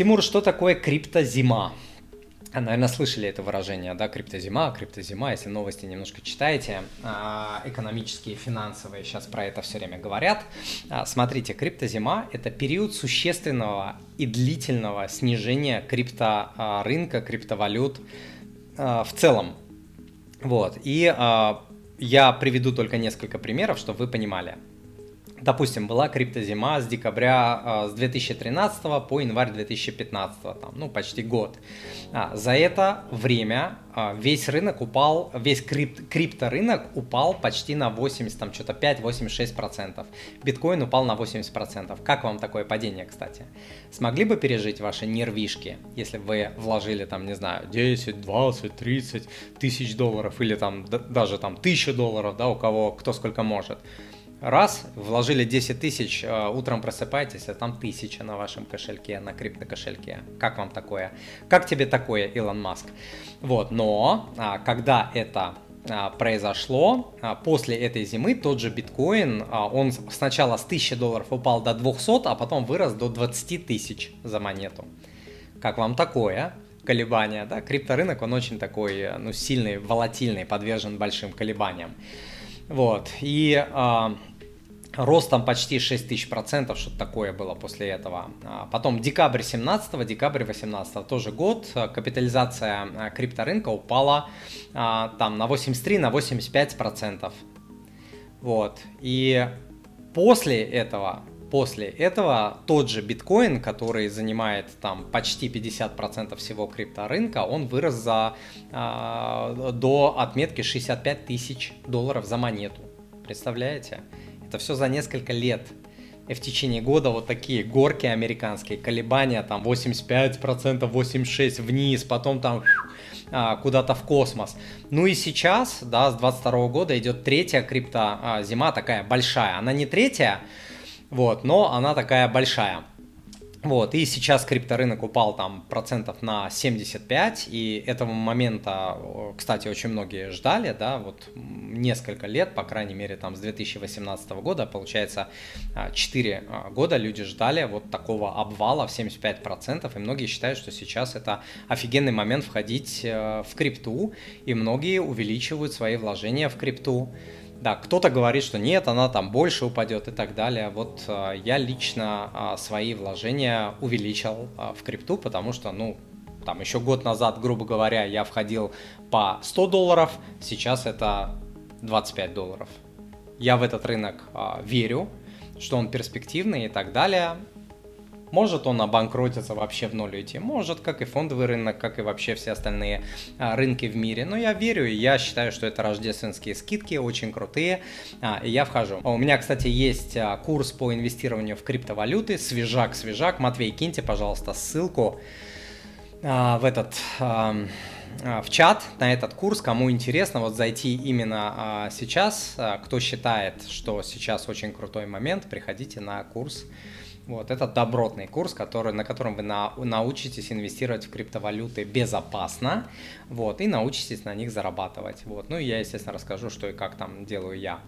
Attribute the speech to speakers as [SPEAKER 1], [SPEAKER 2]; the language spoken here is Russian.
[SPEAKER 1] Тимур, что такое криптозима? А, наверное, слышали это выражение, да, криптозима, криптозима, если новости немножко читаете, а, экономические, финансовые сейчас про это все время говорят. А, смотрите, криптозима – это период существенного и длительного снижения крипторынка, криптовалют в целом. Вот, и я приведу только несколько примеров, чтобы вы понимали – допустим, была криптозима с декабря, а, с 2013 по январь 2015, там, ну, почти год. А, за это время а, весь рынок упал, весь крип, крипторынок упал почти на 80, там, что-то 5-86%. Биткоин упал на 80%. Как вам такое падение, кстати? Смогли бы пережить ваши нервишки, если вы вложили, там, не знаю, 10, 20, 30 тысяч долларов или там даже там тысячу долларов, да, у кого кто сколько может? Раз, вложили 10 тысяч, э, утром просыпаетесь, а там тысяча на вашем кошельке, на криптокошельке. Как вам такое? Как тебе такое, Илон Маск? Вот, но а, когда это а, произошло, а, после этой зимы тот же биткоин, он сначала с 1000 долларов упал до 200, а потом вырос до 20 тысяч за монету. Как вам такое? колебания, да, крипторынок, он очень такой, ну, сильный, волатильный, подвержен большим колебаниям. Вот, и Ростом почти 6 тысяч процентов, что-то такое было после этого. А потом декабрь 17, декабрь 18 тоже год, капитализация а, крипторынка упала а, там на 83, на 85 процентов. Вот, и после этого, после этого тот же биткоин, который занимает там почти 50% всего крипторынка, он вырос за, до отметки 65 тысяч долларов за монету. Представляете? Это все за несколько лет. И в течение года вот такие горки американские, колебания там 85%, 86% вниз, потом там а, куда-то в космос. Ну и сейчас, да, с 22 года идет третья крипто а, зима такая большая. Она не третья, вот, но она такая большая. Вот, и сейчас крипторынок упал там процентов на 75, и этого момента, кстати, очень многие ждали, да, вот несколько лет, по крайней мере, там с 2018 года, получается, 4 а, года люди ждали вот такого обвала в 75%, и многие считают, что сейчас это офигенный момент входить э, в крипту, и многие увеличивают свои вложения в крипту. Да, кто-то говорит, что нет, она там больше упадет и так далее. Вот э, я лично э, свои вложения увеличил э, в крипту, потому что, ну, там еще год назад, грубо говоря, я входил по 100 долларов, сейчас это 25 долларов. Я в этот рынок э, верю, что он перспективный и так далее. Может он обанкротиться вообще в ноль уйти, может, как и фондовый рынок, как и вообще все остальные а, рынки в мире. Но я верю, и я считаю, что это рождественские скидки, очень крутые, а, и я вхожу. У меня, кстати, есть а, курс по инвестированию в криптовалюты, свежак-свежак. Матвей, киньте, пожалуйста, ссылку в этот в чат на этот курс, кому интересно вот зайти именно сейчас, кто считает, что сейчас очень крутой момент, приходите на курс вот, это добротный курс, который, на котором вы на, научитесь инвестировать в криптовалюты безопасно, вот, и научитесь на них зарабатывать. Вот. Ну и я, естественно, расскажу, что и как там делаю я.